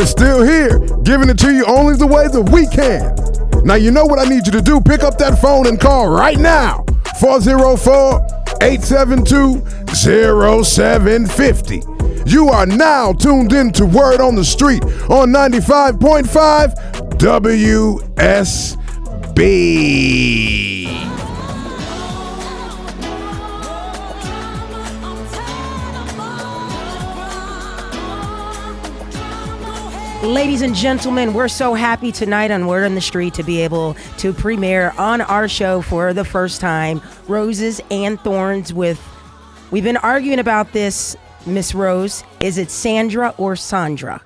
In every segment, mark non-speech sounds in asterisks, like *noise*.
It's still here, giving it to you only the way that we can. Now, you know what I need you to do? Pick up that phone and call right now 404 872 0750. You are now tuned in to Word on the Street on 95.5 WSB. Ladies and gentlemen, we're so happy tonight on Word on the Street to be able to premiere on our show for the first time Roses and Thorns with. We've been arguing about this, Miss Rose. Is it Sandra or Sandra?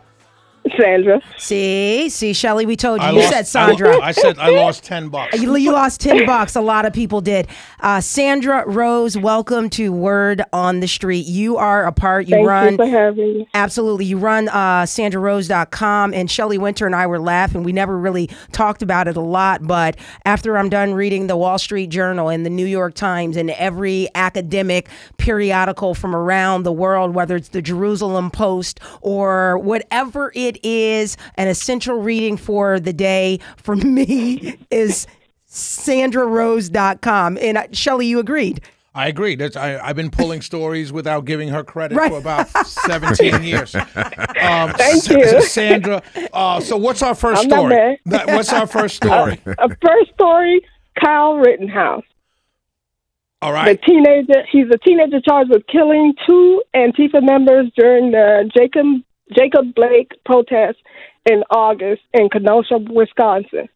Sandra. See, see, Shelly, we told you. I you lost- said Sandra. I, I said I lost ten bucks. You, you lost 10 bucks. A lot of people did. Uh, Sandra Rose, welcome to Word on the Street. You are a part, you Thank run. you for having me. Absolutely. You run uh, sandrarose.com, and Shelly Winter and I were laughing. We never really talked about it a lot, but after I'm done reading the Wall Street Journal and the New York Times and every academic periodical from around the world, whether it's the Jerusalem Post or whatever it is, an essential reading for the day for *laughs* me is sandrarose.com. And uh, Shelly, you agreed. I agree. That's, I, I've been pulling *laughs* stories without giving her credit Right. for about 17 *laughs* years. Um, Thank you. Sandra. Uh, so, what's our 1st I'm story? That- what's our first story? A first story, Kyle Rittenhouse. All right. The teenager, he's a teenager charged with killing two Antifa members during the Jacob Jacob Blake protest in August in Kenosha, Wisconsin.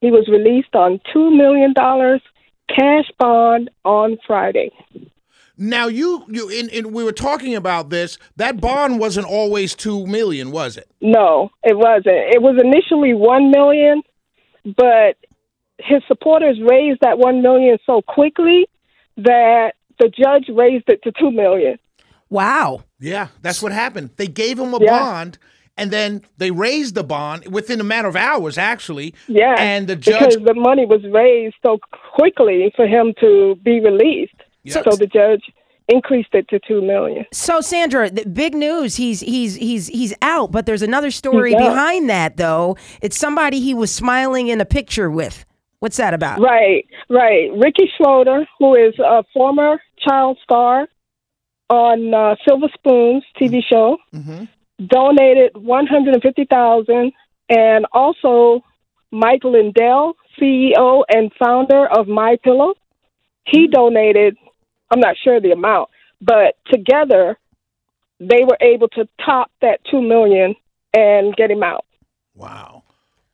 He was released on two million dollars cash bond on Friday. Now, you, you in, in, we were talking about this. That bond wasn't always 2 million, was it? No, it wasn't. It was initially one million, but his supporters raised that one million so quickly that the judge raised it to two million. Wow. Yeah, that's what happened. They gave him a Yeah. bond, and then they raised the bond within a matter of hours, actually. Yeah, And the judge because the money was raised so quickly for him to be released, Yeah. so the judge increased it to two million. So Sandra, the big news. He's he's he's he's out, but there's another story behind that though. It's somebody he was smiling in a picture with. What's that about? Right, right. Ricky Schroeder, who is a former child star on uh, Silver Spoons TV mm-hmm. show, mm-hmm. donated one hundred and fifty thousand, and also Mike Lindell, CEO and founder of My Pillow, he mm-hmm. donated. I'm not sure the amount, but together they were able to top that two million and get him out. Wow.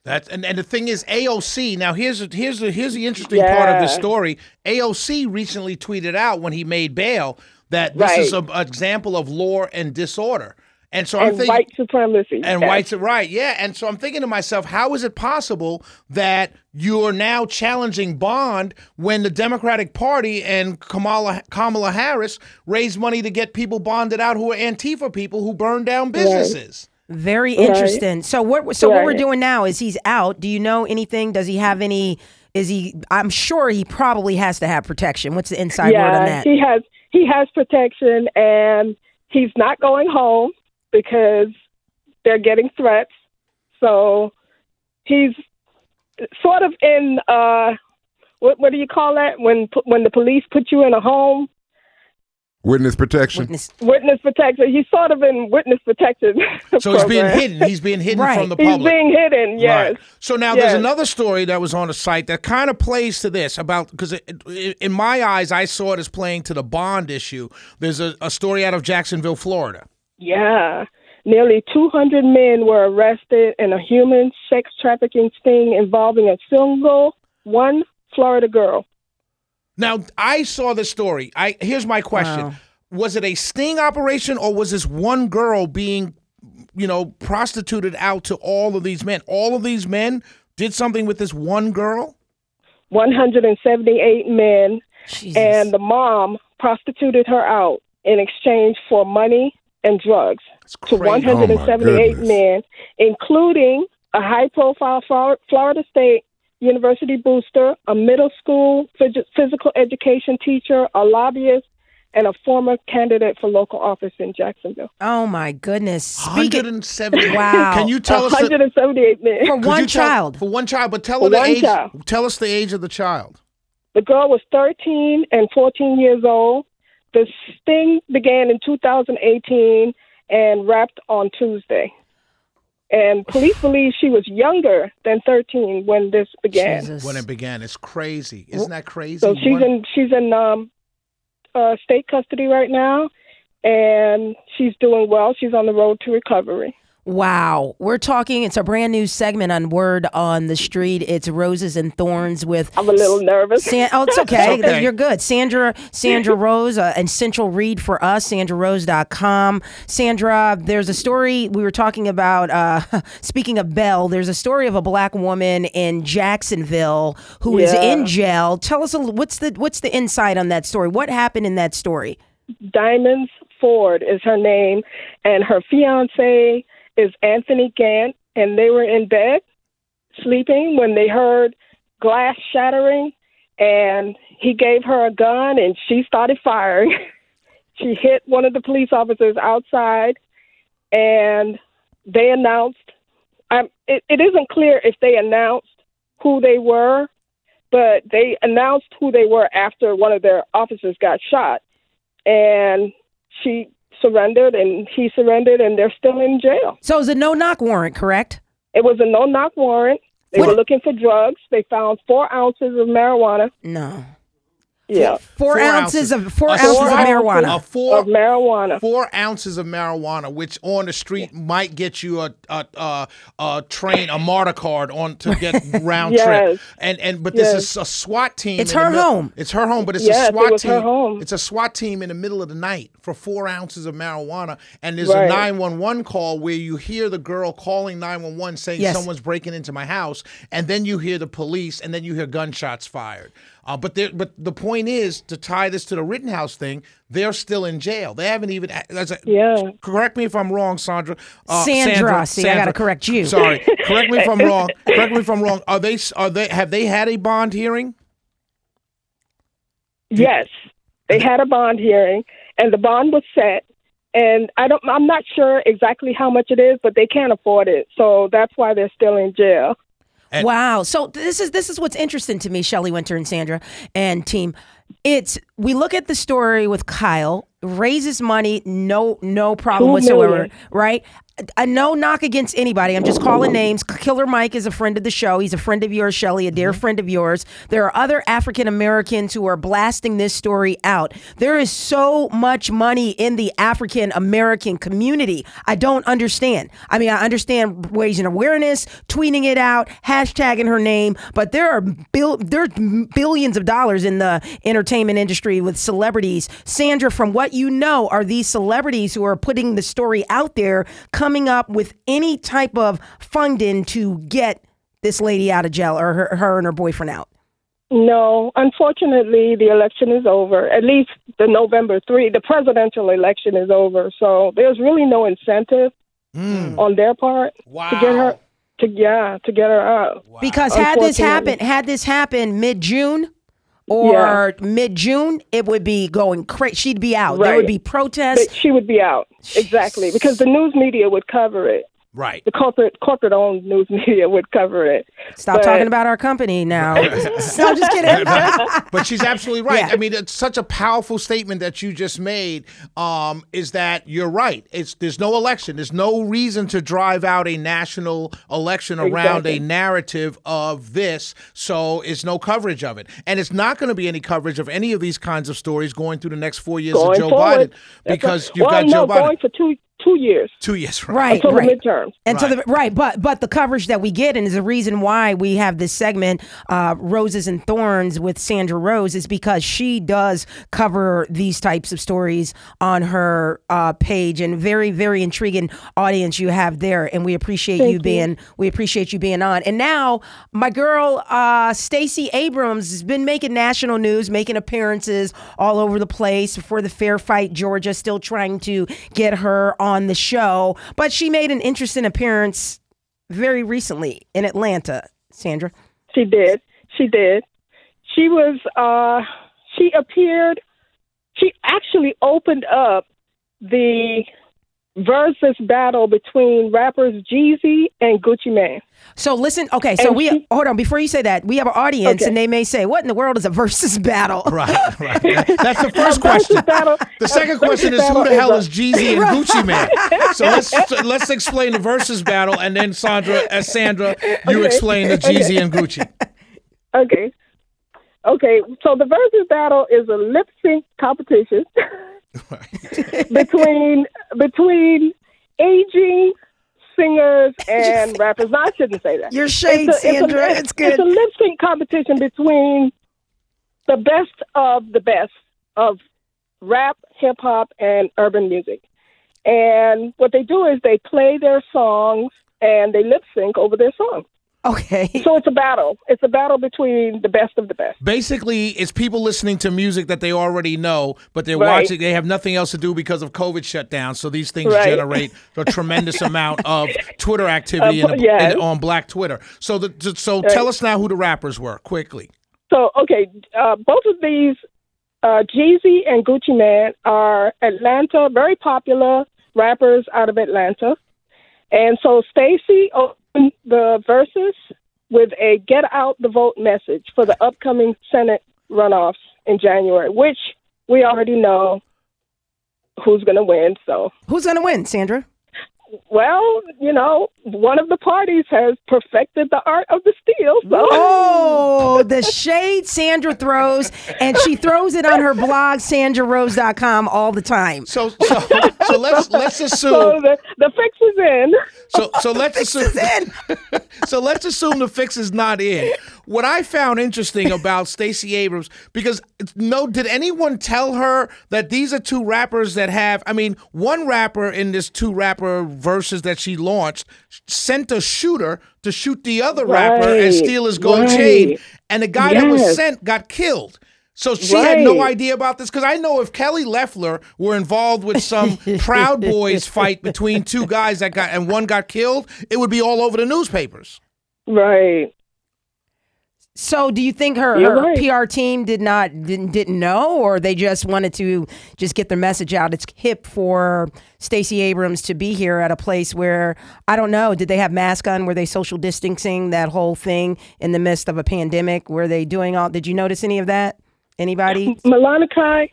That's and, and the thing is AOC. Now here's here's the here's the interesting part of the story. AOC recently tweeted out when he made bail that this Right. is an example of law and disorder. And so I'm And thinking white supremacy. and Yes. whites are right, yeah. And so I'm thinking to myself, how is it possible that you're now challenging Bond when the Democratic Party and Kamala Kamala Harris raised money to get people bonded out who are Antifa people who burn down businesses? Very interesting. So what? So what we're doing now is he's out. Do you know anything? Does he have any? Is he? I'm sure he probably has to have protection. What's the inside word on yeah, that? he has he has protection, and he's not going home because they're getting threats. So he's sort of in uh, what what do you call that when when the police put you in a home? Witness protection. Witness- Witness protection. He's sort of in witness protection. *laughs* So he's being program. hidden. He's being hidden Right. from the public. He's public. being hidden. Yes. Right. So now there's another story that was on the site that kind of plays to this about because in my eyes I saw it as playing to the bond issue. There's a, a story out of Jacksonville, Florida. Yeah. Nearly 200 men were arrested in a human sex trafficking sting involving a single one Florida girl. Now I saw this story. I here's my question: Wow. Was it a sting operation or was this one girl being, you know, prostituted out to all of these men? All of these men did something with this one girl. 178 men, Jesus. and the mom prostituted her out in exchange for money and drugs to crazy. 178 goodness. men, including a high profile Florida State University booster, a middle school physical education teacher, a lobbyist, and a former candidate for local office in Jacksonville. Oh my goodness! Speaking 170. *laughs* Wow. Can you tell us the, 178 men. for one you tell- child. for one child, but tell For the one age. child. Tell us the age of the child. The girl was 13 and 14 years old. The sting began in 2018 and wrapped on Tuesday. And police believe she was younger than 13 when this began. Jesus. When it began, it's crazy. Isn't that crazy? So she's One- in she's in um, uh, state custody right now, and she's doing well. She's on the road to recovery. Wow. We're talking, it's a brand new segment on Word on the Street. It's Roses and Thorns with. I'm a little nervous. San- oh, it's okay. *laughs* It's okay. You're good. Sandra Sandra *laughs* Rose uh, and Central Read for us, sandrarose.com. Sandra, there's a story we were talking about. Uh, *laughs* speaking of Bell, there's a story of a black woman in Jacksonville who is Yeah. in jail. Tell us a, what's the what's the insight on that story? What happened in that story? Diamonds Ford is her name, and her fiance is Anthony Gant, and they were in bed sleeping when they heard glass shattering, and he gave her a gun, and she started firing. *laughs* she hit one of the police officers outside, and they announced. Um, it, it isn't clear if they announced who they were, but they announced who they were after one of their officers got shot and she surrendered and he surrendered and they're still in jail. So it was a no knock warrant, correct? It was a no knock warrant. They What- were looking for drugs. They found four ounces of marijuana. No. Yeah. Four, Four ounces, ounces. of four A ounces four of ounce- marijuana. A four Of marijuana. four ounces of marijuana, which on the street might get you a a, a, a train, a MARTA card on to get *laughs* round Yes. trip. And and but this Yes. is a SWAT team. It's her mid- home. It's her home, but it's Yes, a it SWAT was team. her home. It's a SWAT team in the middle of the night for four ounces of marijuana. And there's Right. a nine one one call where you hear the girl calling nine one one saying Yes. someone's breaking into my house, and then you hear the police, and then you hear gunshots fired. Uh, but there, but the point is to tie this to the Rittenhouse thing. They're still in jail. They haven't even. That's a, Yeah. Correct me if I'm wrong, Sandra. Uh, Sandra. See, I gotta correct you. Sorry. Correct me if I'm wrong. *laughs* Correct me if I'm wrong. Are they? Are they? Have they had a bond hearing? Yes. They had a bond hearing and the bond was set and I don't I'm not sure exactly how much it is, but they can't afford it. So that's why they're still in jail. And- wow. So this is this is what's interesting to me, Shelly Winter and Sandra and team. It's we look at the story with Kyle, raises money, no no problem Two whatsoever, million. right? A no knock against anybody. I'm just calling names. Killer Mike is a friend of the show. He's a friend of yours, Shelly, a dear mm-hmm. friend of yours. There are other African Americans who are blasting this story out. There is so much money in the African American community. I don't understand. I mean, I understand raising awareness, tweeting it out, hashtagging her name, but there are bill there's billions of dollars in the entertainment industry with celebrities. Sandra, from what you know, are these celebrities who are putting the story out there coming up with any type of funding to get this lady out of jail or her, her and her boyfriend out? No, unfortunately, the election is over. At least the November 3, the presidential election is over. So there's really no incentive hmm. on their part Wow. to get her to yeah, to get her out. Because had this happened, had this happened mid Or mid June, it would be going crazy. She'd be out. There would be protests. But she would be out. Exactly. Because the news media would cover it. Right. The corporate corporate owned news media would cover it. Stop But- talking about our company now. *laughs* no, I'm just kidding. but she's absolutely right. Yeah. I mean, it's such a powerful statement that you just made. Um, is that you're right? It's there's no election. There's no reason to drive out a national election around a narrative of this. So it's no coverage of it, and it's not going to be any coverage of any of these kinds of stories going through the next four years Going of Joe forward. Biden because right. you've well, got no, Joe Biden going for two two years two years. Right. Right, until right. the midterms. And so the right, but but the coverage that we get, and is the reason why we have this segment, uh, Roses and Thorns with Sandra Rose, is because she does cover these types of stories on her uh, page, and very very intriguing audience you have there, and we appreciate you, you. being we appreciate you being on. And now my girl uh, Stacey Abrams has been making national news, making appearances all over the place for the Fair Fight Georgia, still trying to get her on the show, but she made an interesting appearance very recently in Atlanta. Sandra, She did. She did. She was. Uh, she appeared. she actually opened up the Verzuz battle between rappers Jeezy and Gucci Mane. So listen, okay. So And we she- hold on before you say that. We have an audience, Okay. and they may say, "What in the world is a Verzuz battle?" *laughs* Right, right. That's the first question. battle- The second question is who the hell a- is Jeezy and Gucci Mane? So let's so let's explain the Verzuz battle, and then Sandra, as Sandra, you Okay. explain the Jeezy and Gucci. Okay. Okay, so the Verzuz battle is a lip sync competition *laughs* *laughs* between between aging singers *laughs* and rappers. No, I shouldn't say that. Your shade, It's a- it's a- Sandra. it's- It's good. It's a lip sync competition between the best of the best of rap, hip hop, and urban music. And what they do is they play their songs and they lip sync over their songs. Okay. So it's a battle. It's a battle between the best of the best. Basically, it's people listening to music that they already know, but they're Right. watching. They have nothing else to do because of COVID shutdown. So these things Right. generate a tremendous *laughs* amount of Twitter activity Uh, in the, yes. in- on Black Twitter. So, the, so tell us now who the rappers were quickly. So okay, uh, both of these, uh, Jeezy and Gucci Mane, are Atlanta, very popular rappers out of Atlanta. And so Stacey opened the Verzuz with a "Get Out the Vote" message for the upcoming Senate runoffs in January, which we already know who's going to win. So, Who's gonna win, Sandra? well, you know, one of the parties has perfected the art of the steal. So. Oh, the shade Sandra throws, and she throws it on her blog, sandrarose.com, all the time. So, so, so let's *laughs* let's So assume. the, the fix is in. So, so *laughs* let's assume. in. *laughs* so let's assume the fix is not in. What I found interesting about Stacey Abrams, because no, did anyone tell her that these are two rappers that have? I mean, one rapper in this two rapper Verzuz that she launched sent a shooter to shoot the other rapper and steal his gold right. chain, and the guy that was sent got killed. So she had no idea about this because I know if Kelly Loeffler were involved with some Proud Boys *laughs* fight between two guys that got and one got killed, it would be all over the newspapers. Right. So, do you think her, her right. PR team did not didn't didn't know, or they just wanted to just get their message out? It's hip for Stacey Abrams to be here at a place where I don't know. Did they have masks on? Were they social distancing that whole thing in the midst of a pandemic? Were they doing all? Did you notice any of that? Anybody? *laughs* Malanikai,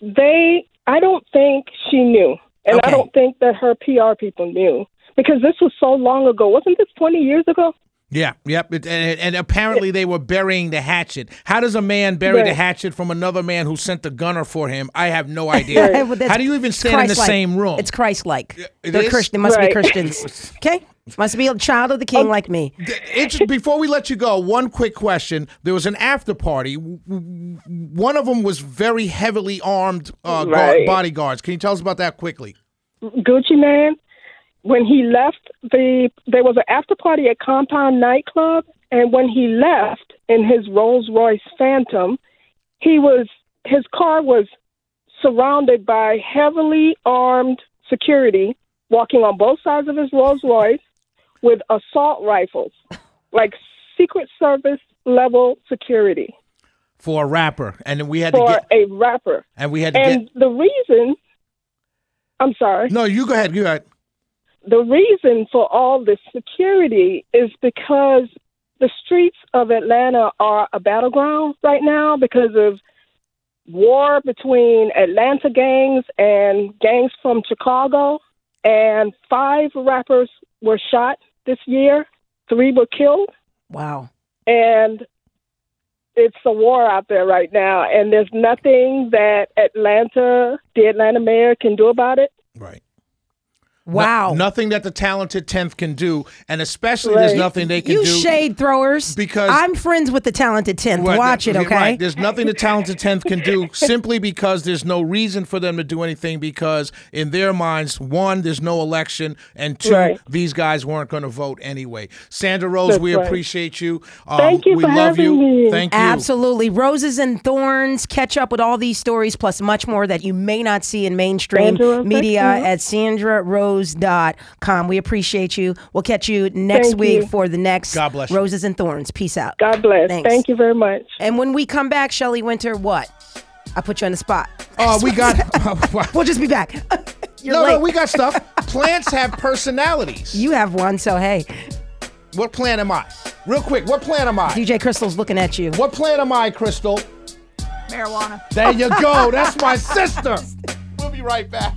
they, I don't think she knew. And Okay. I don't think that her PR people knew because this was so long ago. Wasn't this 20 years ago? Yeah, yep. It, and, and apparently they were burying the hatchet. How does a man bury the hatchet from another man who sent the gunner for him? I have no *laughs* idea. Well, How do you even it's stand in the same room? It's Christ-like. it They're is? Christian. Must be Christians. *laughs* Okay, must be a child of the King like me. It's, before we let you go, one quick question. There was an after party. W- w- One of them was very heavily armed uh, guard- bodyguards. Can you tell us about that quickly? Gucci Mane, when he left the, there was an after party at Compound Nightclub, and when he left in his Rolls Royce Phantom, he was his car was surrounded by heavily armed security walking on both sides of his Rolls Royce with assault rifles, like Secret Service level security For a rapper, and we had to for get a rapper. and we had to get And get. the reason, I'm sorry. No, you go ahead. You go ahead. the reason for all this security is because the streets of Atlanta are a battleground right now because of war between Atlanta gangs and gangs from Chicago. And five rappers were shot this year, three were killed. Wow. And it's a war out there right now. And there's nothing that Atlanta, the Atlanta mayor, can do about it. Right. Wow. No- nothing that the talented tenth can do, and especially there's nothing they can you do. You shade throwers. Because- I'm friends with the talented 10th. Right, Watch it, okay? Right. There's nothing the talented tenth can do *laughs* simply because there's no reason for them to do anything because in their minds, one, there's no election, and two, Right. these guys weren't going to vote anyway. Sandra Rose, That's we right. appreciate you. Um, Thank you We for love having you. me. Thank you. Absolutely. Roses and Thorns. Catch up with all these stories plus much more that you may not see in mainstream Sandra, media at Sandra at sandrarose.com. We appreciate you. We'll catch you next Thank week you. for the next God bless you. Roses and Thorns. Peace out. God bless. Thanks. Thank you very much. And when we come back, Shelly Winter, what? I put you on the spot. Uh, we got. *laughs* We'll just be back. *laughs* You're no, late. no, we got stuff. *laughs* Plants have personalities. you have one, so hey, What plant am I? Real quick, what plant am I? DJ Crystal's looking at you. What plant am I, Crystal? Marijuana. There you go. That's my sister. We'll be right back.